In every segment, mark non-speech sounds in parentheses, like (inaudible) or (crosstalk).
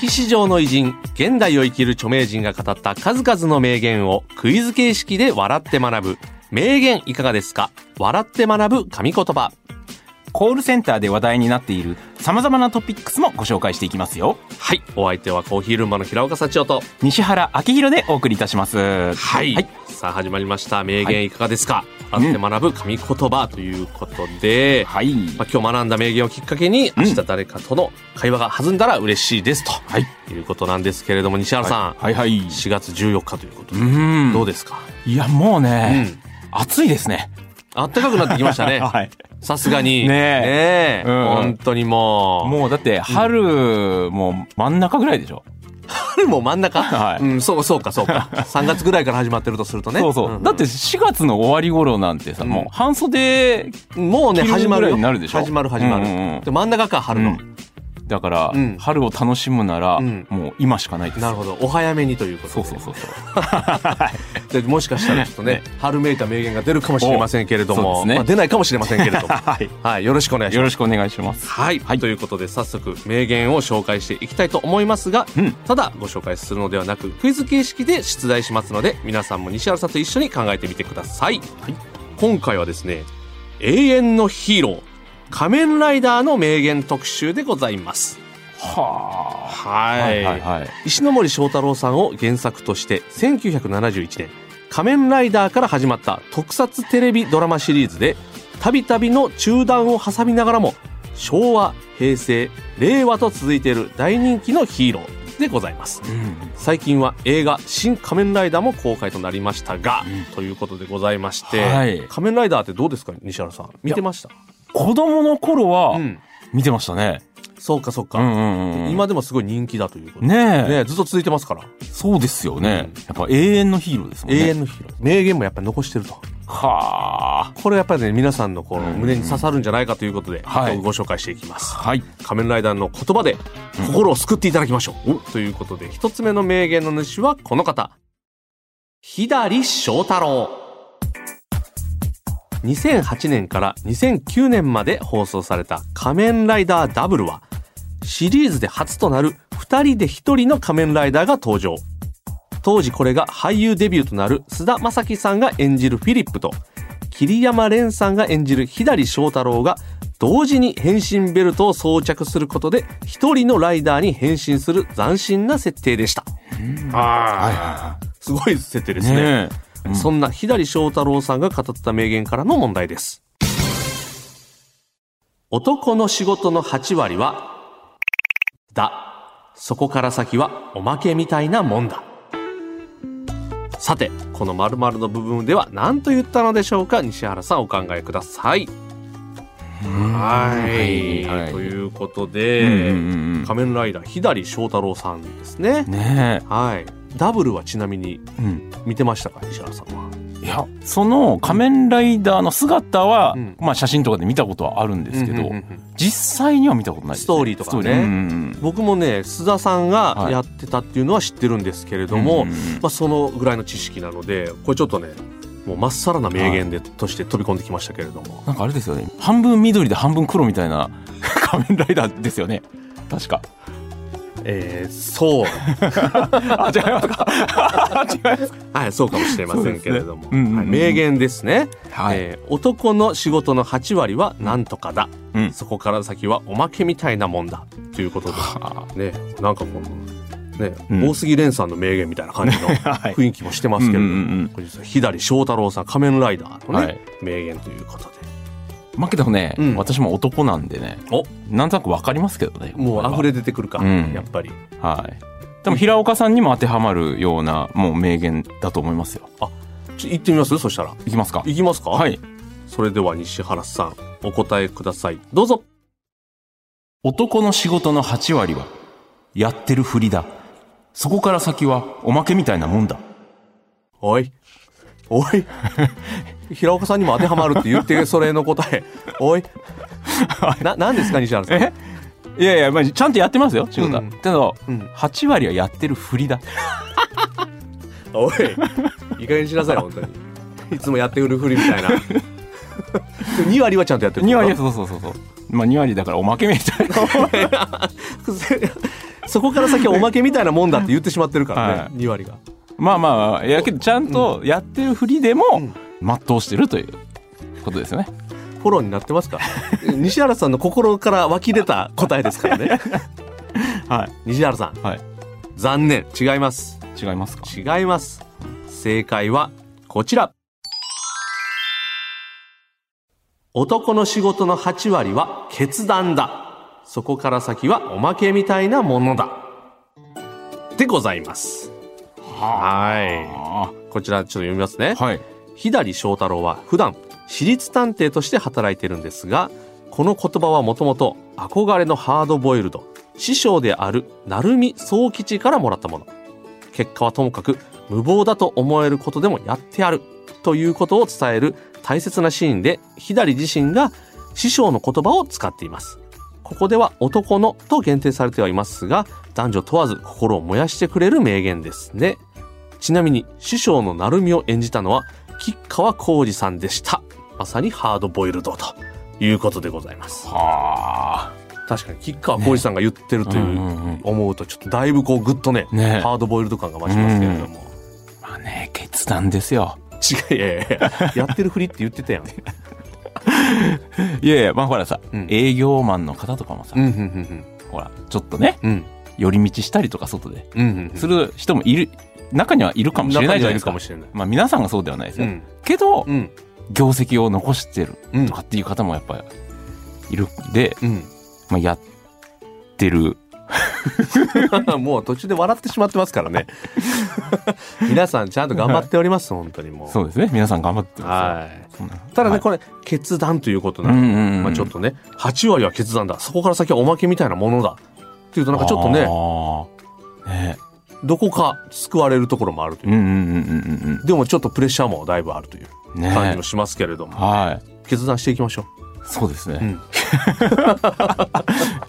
歴史上の偉人現代を生きる著名人が語った数々の名言をクイズ形式で笑って学ぶ。名言いかがですか？笑って学ぶ神言葉。コールセンターで話題になっている様々なトピックスもご紹介していきますよ。はい。お相手はコーヒールンバの平岡幸男と。西原明宏でお送りいたします。はい、はい。さあ始まりました。名言いかがですか、笑って学ぶ神言葉ということで、はい。まあ、今日学んだ名言をきっかけに明日誰かとの会話が弾んだら嬉しいですと、はい。い、うことなんですけれども西原さん、はいはい。4月14日ということで、うん。どうですか、いや、もううね、ん、暑いですね。あったかくなってきましたね (laughs) はい。さすがにねえねえうん本当にもうもうだって、春、もう真ん中ぐらいでしょ。春も真ん中、はい。うん、そうそうかそうか。3 (laughs) 月ぐらいから始まってるとするとね。そうそう。んんだって4月の終わり頃なんてさ、うん。もう半袖、もうね始まるよになるでしょ？始まる始まる、うんうんうん。で真ん中か春の、うんだから、うん。春を楽しむなら、うん。もう今しかないです。なるほど。お早めにということでそうそうそうそう。(laughs) でもしかしたらちょっとね春めいた名言が出るかもしれませんけれども、ね。まあ、出ないかもしれませんけれども。(laughs) はい。はいよろしくお願いします。よろしくお願いします。はい、ということで早速名言を紹介していきたいと思いますが、うん。ただご紹介するのではなくクイズ形式で出題しますので皆さんも西原さんと一緒に考えてみてください、今回はですね永遠のヒーロー仮面ライダーの名言特集でございます。ははい、あ。はいはいはい。石ノ森章太郎さんを原作として1971年仮面ライダーから始まった特撮テレビドラマシリーズでたびたびの中断を挟みながらも昭和平成令和と続いている大人気のヒーローでございます。最近は映画「新仮面ライダー」も公開となりましたが、ということでございまして、はい。仮面ライダーってどうですか？西原さん。見てました？子供の頃はうん。見てましたね。そうかそうか、うんうんうん。今でもすごい人気だということで。ねえ。ねずっと続いてますから。そうですよね。うん。やっぱ永遠のヒーローですもんね。永遠のヒーロー。名言もやっぱり残してると。はあ。これやっぱりね皆さんのこのうん胸に刺さるんじゃないかということで、はい。ご紹介していきます。はい。仮面ライダーの言葉で心を救っていただきましょう、ということで一つ目の名言の主はこの方。左翔太郎2008年から2009年まで放送された仮面ライダーダブルはシリーズで初となる2人で1人の仮面ライダーが登場当時これが俳優デビューとなる菅田将暉さんが演じるフィリップと桐山蓮さんが演じる左翔太郎が同時に変身ベルトを装着することで一人のライダーに変身する斬新な設定でした。すごい設定でい。すね。ねえ。そんな左翔太郎さんが語った名言からの問題です。男の仕事の8割は、だ。そこから先はおまけみたいなもんだ。さて、この〇〇の部分では何と言ったのでしょうか？西原さんお考えください。はい、はいということうんで、うんうん仮面ライダー左翔太郎さんですねうん。。ねはい。ダブルはちなみに。見てましたか？西原さんは。いや、その仮面ライダーの姿は、うんまあ写真とかで見たことはあるんですけど、うんうんうんうん実際には見たことないです、ね。ストーリーとかね僕もね須田さんがはいやってたっていうのは知ってるんですけれどうんも、うんうんまあ、そのぐらいの知識なのでこれちょっとねもうまっさらな名言で、として飛び込んできましたけれどもなんかあれですよね。半分緑で半分黒みたいな (laughs) 仮面ライダーですよね。確か。えー、そう。(laughs) あ、違いますか？(laughs) はいそうかもしれませんけれども、ね。うんうんうんはい、名言ですね、はい。えー男の仕事の8割はなんとかだ、うん。そこから先はおまけみたいなもんだ。ということで。はねなんかこのね、うん。大杉蓮さんの名言みたいな感じの (laughs) はい。雰囲気もしてますけれども、左翔太郎さん仮面ライダーのね、はい。名言ということでまあけどね、うん私も男なんでね、おなんとなくわかりますけどね。もう溢れ出てくるか、うんやっぱりはい。でも平岡さんにも当てはまるようなもう名言だと思いますよ。ちょ行ってみます？そしたらいきますか？行きますか？はい。それでは西原さんお答えくださいどうぞ男の仕事の8割は、やってるふりだ。そこから先はおまけみたいなもんだ。おい。おい。(laughs) 平岡さんにも当てはまるって言って、それの答え。(laughs) おい。な、何ですか、西原さん。え？いやいや、まあ、ちゃんとやってますよ、仕事は。うんけど、うん8割はやってるふりだ。(laughs) おい。いい加減にしなさい、本当に。いつもやって売るふりみたいな。(laughs) 2割はちゃんとやってる。2割はそうそうそうそう。まあ2割だからおまけみたいな。そこから先はおまけみたいなもんだって言ってしまってるからね、はい2割が。まあまあ、いやけどちゃんとやってるふりでもうん全うしてるということですよね。フォローになってますか？(laughs) 西原さんの心から湧き出た答えですからね。(laughs) はい。西原さん。はい。残念。違います。違いますか？違います。正解はこちら。男の仕事の8割は決断だ。そこから先はおまけみたいなものだ。でございます。はあい。こちらちょっと読みますね。あはい。左翔太郎は普段私立探偵として働いてるんですがこの言葉はもともと憧れのハードボイルド師匠である鳴海宗吉からもらったもの。結果はともかく無謀だと思えることでもやってやるということを伝える大切なシーンで左自身が師匠の言葉を使っています。ここでは男のと限定されてはいますが男女問わず心を燃やしてくれる名言ですね。ちなみに師匠の鳴海を演じたのは吉川浩司さんでした。まさにハードボイルドということでございます。は確かに吉川浩司さんが言ってるという、うんうんうん思うとちょっとだいぶこうグッとねね。ハードボイルド感が増しますけれども、まあね、決断ですよ。違ういやいやいややってるふりって言ってたやん。(laughs) いやいや、まあほらさ、うん。営業マンの方とかもさ、うんうんうんほら、ちょっとね、うんうん。寄り道したりとか外で、うんうんうん。する人もいる、中にはいるかもしれないじゃないですか。まあ皆さんがそうではないですよ。うん。けど、うん。業績を残してるうん。とかっていう方もやっぱりいるんで、うん。まあやってる。(laughs) もう途中で笑ってしまってますからね。(laughs) 皆さんちゃんと頑張っております本当にもう。そうですね。皆さん頑張ってますよ。はい。ただね、はい。これ決断ということうなんんで、うんうん。まあ、ちょっとね8割は決断だ。そこから先はおまけみたいなものだ。っていうとなんかちょっとね。ねどこか救われるところもあるという。でもちょっとプレッシャーもだいぶあるという感じもしますけれども、はい。決断していきましょそうですね。う、うん、(laughs)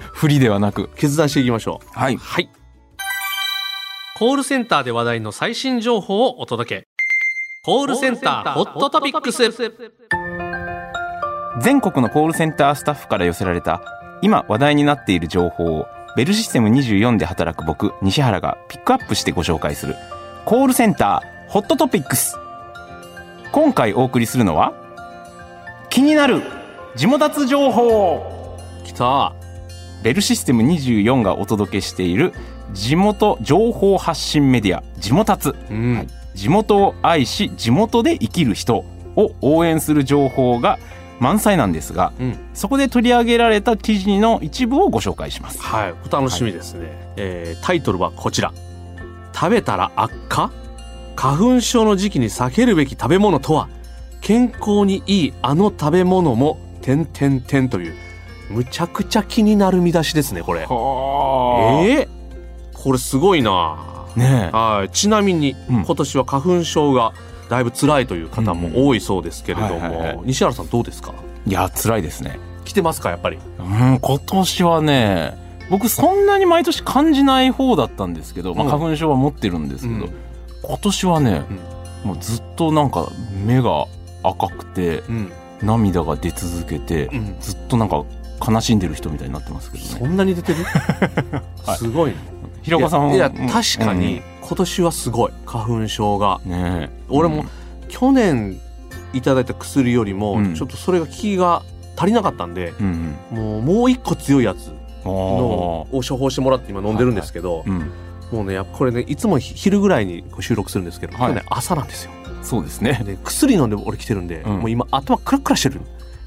(laughs) 不利ではなく。決断していきましょう。はい。はい。コールセンターで話題の最新情報をお届け。コールセンターホットトピックス。全国のコールセンタースタッフから寄せられた今話題になっている情報をベルシステム24で働く僕西原がピックアップしてご紹介する。コールセンターホットトピックス。今回お送りするのは気になる地元達情報。きた。ベルシステム24がお届けしている地元情報発信メディア地元達うん、はい。地元を愛し地元で生きる人を応援する情報が満載なんですがうん。そこで取り上げられた記事の一部をご紹介します。はい、お楽しみですね、えータイトルはこちら。食べたら悪化？花粉症の時期に避けるべき食べ物とは？健康にいいあの食べ物も点点点というむちゃくちゃ気になる見出しですねこれ。はえー、これすごいな。ねえ。はい。ちなみに、うん。今年は花粉症がだいぶ辛いという方も多いそうですけれども、西原さんどうですか？いや辛いですね。来てますかやっぱり？うん今年はね僕そんなに毎年感じない方だったんですけど、まあ、うん。花粉症は持ってるんですけど、うん。今年はね、もうずっとなんか目が赤くてうん。涙が出続けて、うん。ずっとなんか悲しんでる人みたいになってますけどそねんなに出てる、(laughs) はい。すごいね。平岡さんいや確かに今年はすごい。花粉症が。うんねえ。俺も去年いただいた薬よりもうん。ちょっとそれが効きが足りなかったんで、うんうん。もうもう一個強いやつあのを処方してもらって今飲んでるんですけど、ーうん。もうねこれねいつも昼ぐらいに収録するんですけど、はい。これね朝なんですよ。そうですね。で薬飲んで俺来てるんで、うん。もう今頭クラクラしてる。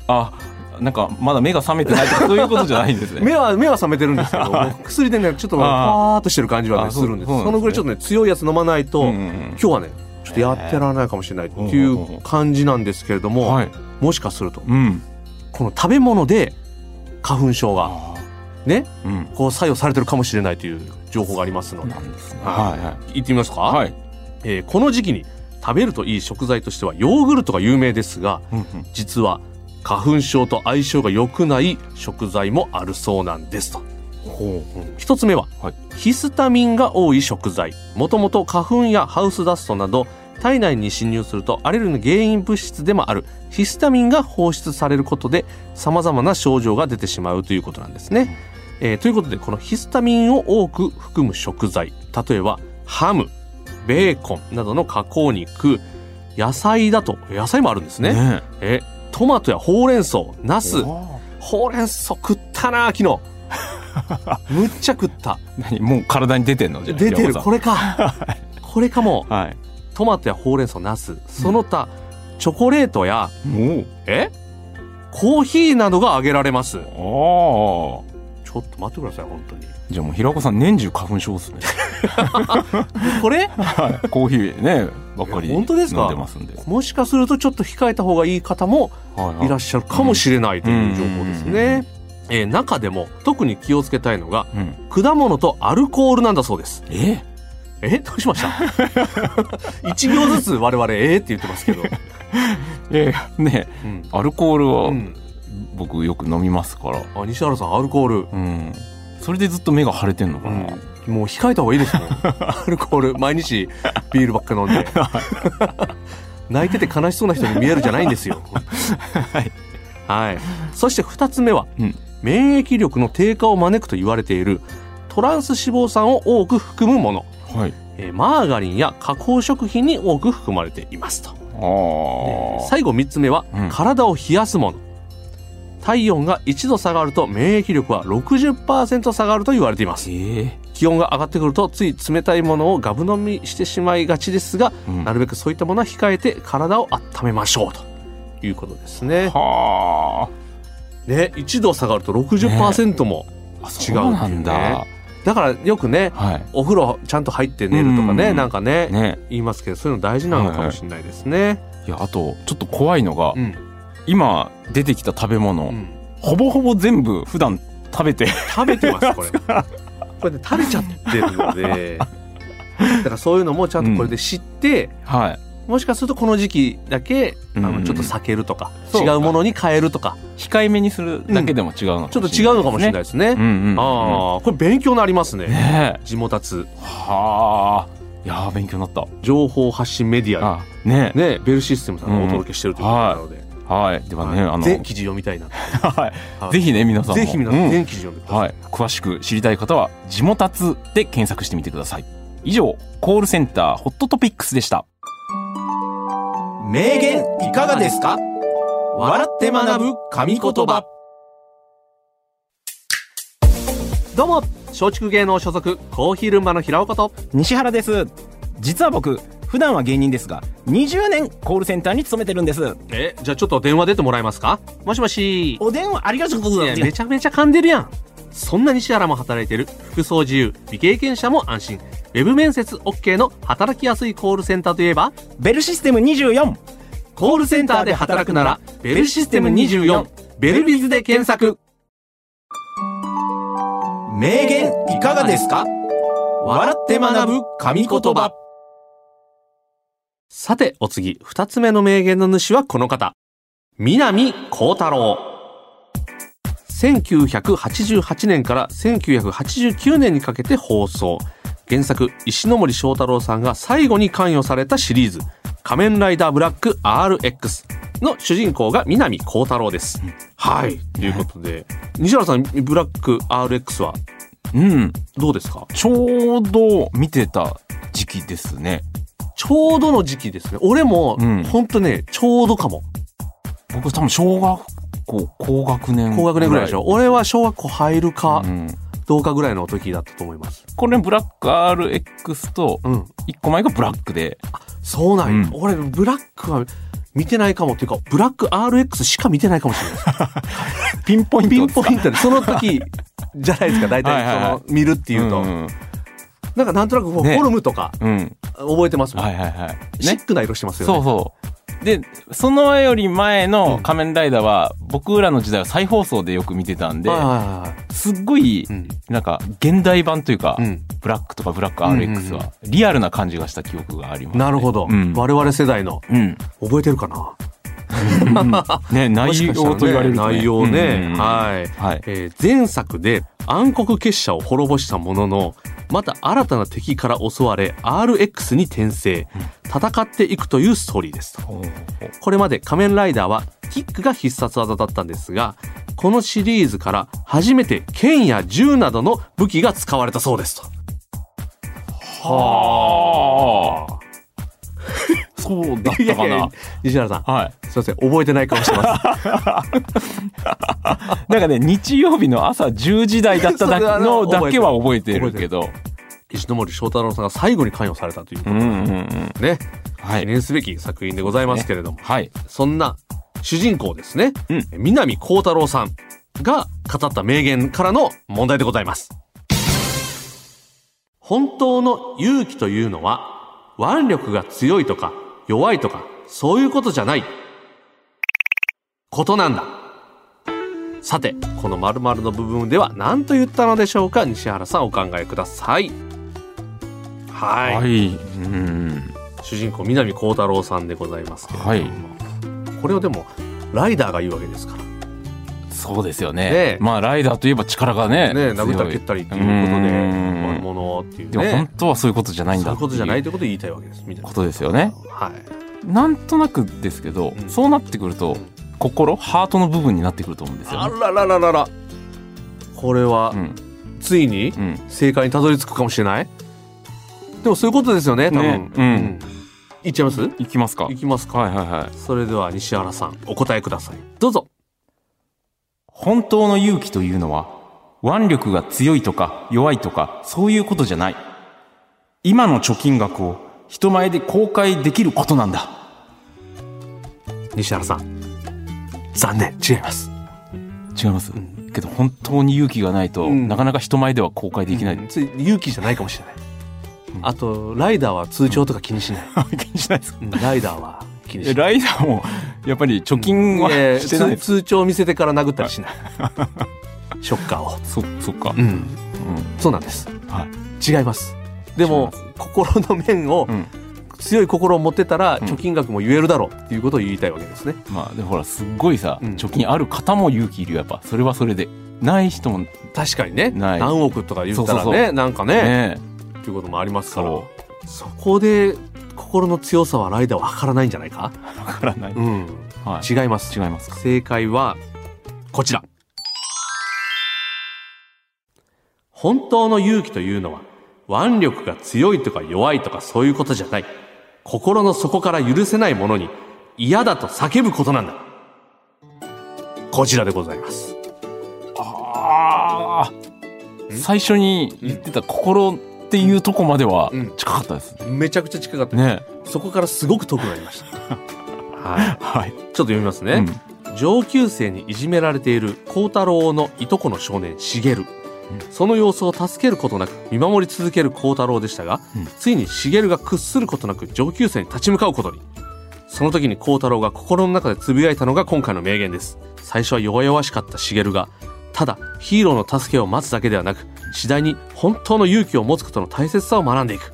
あなんかまだ目が覚めてないとかそういうことじゃないんですね。(laughs) 目は目は覚めてるんですけど薬でねちょっとパあー。っとしてる感じはねするんですそそのぐらいちょっとね強いやつ飲まないと、うんうん今日はねちょっとやってられないかもしれないっていう感じなんですけれども、もしかするとうん。この食べ物で花粉症があね、うん。こう作用されてるかもしれないという情報がありますので、ね。ははい。は行ってみますか、い。はい。えーこの時期に食べるといい食材としてはヨーグルトが有名ですが、うんうん。実は花粉症と相性が良くない食材もあるそうなんですと。ほ一つ目は、はいヒスタミンが多い食材。もともと花粉やハウスダストなど体内に侵入するとアレルギーの原因物質でもあるヒスタミンが放出されることで様々な症状が出てしまうということなんですね。えーということでこのヒスタミンを多く含む食材例えばハムベーコンなどの加工肉野菜だと野菜もあるんですねねえトマトやほうれん草ナス。わほうれん草食ったな昨日。(laughs) むっちゃ食った。あ何？もう体に出てんの？じゃあ出てる。これか。これかも。はい。トマトやほうれん草ナス。その他、チョコレートやえ？コーヒーなどが挙げられます。ああ。ちょっと待ってください本当にじゃあもう平子さん年中花粉症っすね。(laughs) これ？はい。コーヒーね、ばっかりいや本当ですか？飲んでますんで。もしかするとちょっと控えた方がいい方もはいらっしゃるかもしれないという情報ですうんね。えー中でも特に気をつけたいのがうん。果物とアルコールなんだそうです。え？え？どうしました？(laughs) 一行ずつ我々えーって言ってますけど。(laughs) えねうんアルコールはうん僕よく飲みますから。あ西原さんアルコール、うん。それでずっと目が腫れてんのかな。うん、もう控えた方がいいですもん。(laughs) アルコール。毎日ビールばっか飲んで。(laughs) 泣いてて悲しそうな人に見えるじゃないんですよ。はい、はい、そして2つ目は、うん。免疫力の低下を招くと言われているトランス脂肪酸を多く含むもの、はい。えーマーガリンや加工食品に多く含まれていますと。最後3つ目は、うん。体を冷やすもの体温が1度下がると免疫力は60%下がると言われていますええ気温が上がってくるとつい冷たいものをガブ飲みしてしまいがちですが、うんなるべくそういったものは控えて体を温めましょうということですね。はね1度下がると60%も、あ。違うっていうねだからよくねはい。お風呂ちゃんと入って寝るとかね、うんなんかねね。言いますけどそういうの大事なのかもしれないですね。いや、あと、ちょっと怖いのが、うん今出てきた食べ物、うん。ほぼほぼ全部普段食べて、食べてますこれ。(laughs) これで食べちゃってるので。だからそういうのもちゃんとこれで知って、はい。もしかするとこの時期だけあうんうん。のちょっと避けるとか、そう。違うものに変えるとか控えめにするだけでも違うのちょっと違うのかもしれないですね。うん。うん。うん。ああ、これ勉強になりますね。ね地元つえ。はあ。いやー勉強になった。情報発信メディアあ、ねえ。ね、ベルシステムさん。がお届けしてるということなので、はい。ではね、あの、全記事読みたいな。(laughs) はい。はいぜひね、皆さんも。ぜひ皆さうんん全記事読んでください。はい。詳しく知りたい方は、地元つで検索してみてください。以上、コールセンターホットトピックスでした。名言いかがですか？笑って学ぶ神言葉どうも、松竹芸能所属コーヒールンバの平岡と、西原です。実は僕、普段は芸人ですが、20年コールセンターに勤めてるんです。え、じゃあちょっと電話出てもらえますか？もしもし。お電話ありがとうございやめちゃめちゃ噛んでるやん。そんな西原も働いてる服装自由、未経験者も安心。ウェブ面接 OK の働きやすいコールセンターといえば、ベルシステム24。コールセンターで働くなら、ベルシステム24、ベルビズで検索。名言いかがですか？笑って学ぶ神言葉さて、お次、二つ目の名言の主はこの方。南光太郎。1988年から1989年にかけて放送。原作、石ノ森章太郎さんが最後に関与されたシリーズ、仮面ライダーブラック RX の主人公が南光太郎です。はい。ということで、西原さん、ブラック RX は？うん。どうですか？ちょうど見てた時期ですね。ちょうどの時期ですね。俺も、うんほんとね、ちょうどかも。僕多分小学校高学年高学年ぐらいでしょ俺は小学校入るかう、ん。どうかぐらいの時だったと思います。これブラック RX とうん。一個前がブラックで。そうなんや、うん俺、ブラックは見てないかもっていうか、ブラック RX しか見てないかもしれない。(laughs) ピンポイントピンポイントで、その時じゃないですか、大体、その、見るっていうと。んなんかなんとなくフォルムとか、うん。覚えてますもん。はいはいはい。ね。シックな色してますよね。そうそう。で、そのより前の仮面ライダーは、僕らの時代は再放送でよく見てたんで、すっごい、うんなんか、現代版というか、うんブラックとかブラック RX は、リアルな感じがした記憶があります、ね。なるほど、うん我々世代のうん。覚えてるかな？(laughs) ね、内容と言われると、ね。内容ね、うんはい、はい。えー前作で暗黒結社を滅ぼしたもののまた新たな敵から襲われ RX に転生戦っていくというストーリーですと。これまで仮面ライダーはキックが必殺技だったんですがこのシリーズから初めて剣や銃などの武器が使われたそうですと。はあ。そうだったかな。西原さんはい。すいません覚えてない顔してます (laughs) なんかね、日曜日の朝10時台だっただそれはねのだけは覚えてるけど。石森章太郎さんが最後に関与されたということうんうんうん。ね、はい。記念すべき作品でございますけれども、はい。そんな主人公ですね、うん南光太郎さんが語った名言からの問題でございます。本当の勇気というのは腕力が強いとか弱いとかそういうことじゃないことなんだ。さて、この〇〇の部分では何と言ったのでしょうか？西原さんお考えください。はい。はい。うん。主人公南光太郎さんでございますけれども、はいこれをでもライダーが言うわけですからそうですよね。ねえまあ、ライダーといえば力がね。ね殴ったり蹴ったりっていうことでっていうでも本ね当はそういうことじゃないんだそういうことじゃないってことを言いたいわけですみたいなことですよね。はいなんとなくですけど、うんそうなってくると、心、ハートの部分になってくると思うんですよね。あらららららこれはうん。ついにうん。正解にたどり着くかもしれない？でもそういうことですよね多分ねうんいっちゃいます？いきますか。いきますかはいはいはい。それでは西原さんお答えくださいどうぞ本当の勇気というのは、腕力が強いとか弱いとか、そういうことじゃない。今の貯金額を人前で公開できることなんだ。西原さん。残念。違います。違います、けど本当に勇気がないと、うん。なかなか人前では公開できない。うん。勇気じゃないかもしれない。あとライダーは通帳とか気にしない、(laughs) 気にしないですライダーはしライダーも、やっぱり貯金はえーしてない。です。通通帳を見せてから殴ったりしない。ショッカーを。そ、そっか。うん。うん。そうなんです。はい。違います。でも心の面を、うん。強い心を持ってたらうん。貯金額も言えるだろうっていうことを言いたいわけですね、まあ、でもほら、すっごいさ、うん。貯金ある方も勇気いるよ、やっぱ。それはそれで。ない人もね確かにね。何億とか言ったらねそなんかね。え。っていうこともありますから。そそこで心の強さはライダーは測らないんじゃないか、う。わからない。うん、はい。違います違いますか？正解はこちら本当の勇気というのは腕力が強いとか弱いとかそういうことじゃない心の底から許せないものに嫌だと叫ぶことなんだこちらでございますああ。最初に言ってた心っていうとこまではうん。近かったですね。めちゃくちゃ近かった、ね。そこからすごく遠くなりました。(laughs) はい。はい。ちょっと読みますね、上級生にいじめられている孝太郎のいとこの少年茂、その様子を助けることなく見守り続ける孝太郎でしたが、うん。ついに茂が屈することなく上級生に立ち向かうことに。その時に孝太郎が心の中でつぶやいたのが今回の名言です。最初は弱々しかった茂がただヒーローの助けを待つだけではなく次第に本当の勇気を持つことの大切さを学んでいく。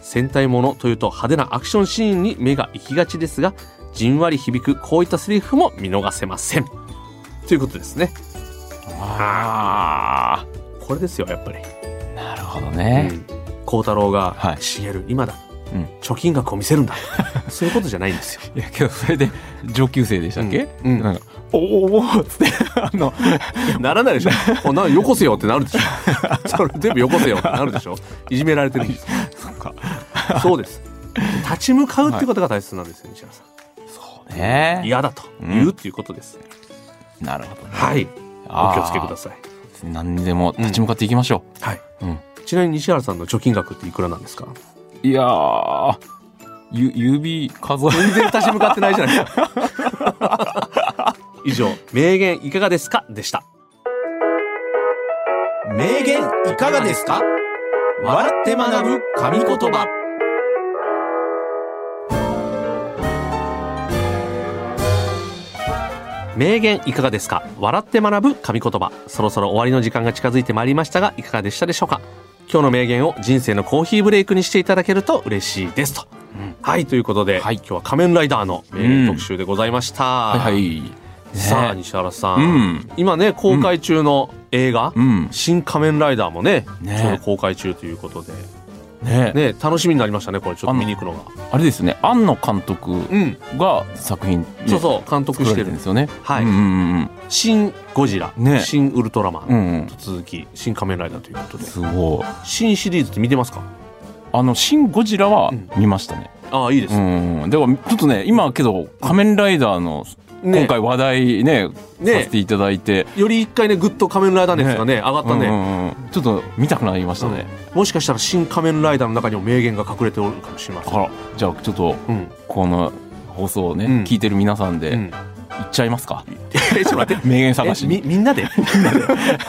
戦隊ものというと派手なアクションシーンに目が行きがちですがじんわり響くこういったセリフも見逃せません。ということですね。あこれですよやっぱり。あ。なるほどね。孝、太郎がはい「茂、今だ、うん。貯金額を見せるんだ」(laughs) そういうことじゃないんですよ。いや、けど、それで、上級生でしたっけ？うん。うん。なんか、おおおつって、あの、ならないでしょ。おなよこせよってなるでしょ。(laughs) それ全部よこせよってなるでしょ。いじめられてるんですそっか。そうです。立ち向かうってことが大切なんですよ、西原さそうねん。。嫌だと言うっていうことです。なるほどね。はい。お気をつけください。何にでも立ち向かっていきましょはい。う。うん。ちなみに西原さんの貯金額っていくらなんですか？いやー、ゆ、指数え、全然立ち向かってないじゃないですか。以上、名言いかがですか？でした。名言いかがですか？笑って学ぶ神言葉。名言いかがですか？笑って学ぶ神言葉。そろそろ終わりの時間が近づいてまいりましたがいかがでしたでしょうか？今日の名言を人生のコーヒーブレイクにしていただけると嬉しいですと、はいということで、はい。今日は仮面ライダーの名言特集でございました、はいはい。さあね西原さん、うん。今ね公開中の映画、うん。新仮面ライダーもねね。ちょうど公開中ということで。ね。ね楽しみになりましたねこれ。ちょっと見に行くのが。あれですね、庵野監督うん。が作品、ね、そうそう監督してる。んですよね。はい。うんうん新ゴジラ、ね。新ウルトラマン、うん。うん。と続き新仮面ライダーということうん。で。すごい。新シリーズって見てますか？あの、シン・ゴジラはうん。見ましたね。ああいいです、うん。でも、ちょっとね、今けど、仮面ライダーの、ね今回話題ね、ね。させていただいて、より一回ねぐっと仮面ライダー熱がね上がったね、うんうんうん。ちょっと見たくなりましたね。もしかしたら新仮面ライダーの中にも名言が隠れておるかもしれません。あら、じゃあちょっと、うん。この放送をね、うん。聞いてる皆さんで、うん。言っちゃいますか？(laughs) えちょっと待って。名言探し。みみんなで？みんなで。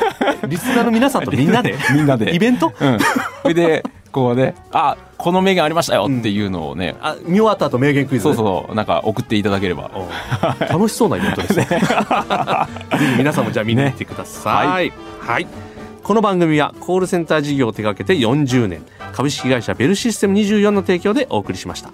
(laughs) リスナーの皆さんとみんなで？みんなで。イベント？うん。それで、こうね、あ、この名言ありましたよっていうのをね、あ見終わった後名言クイズ、ね、そうそう、なんか送っていただければ。楽しそうなイベントですね。(laughs) ぜひ皆さんもじゃあ見に行ってください、はい、この番組はコールセンター事業を手掛けて40年。株式会社ベルシステム24の提供でお送りしました。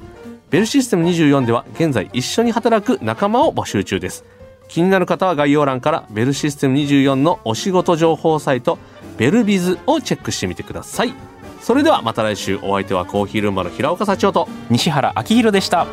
ベルシステム24では現在一緒に働く仲間を募集中です。気になる方は概要欄からベルシステム24のお仕事情報サイトベルビズをチェックしてみてくださいそれではまた来週お相手はコーヒールームの平岡社長と西原明宏でした。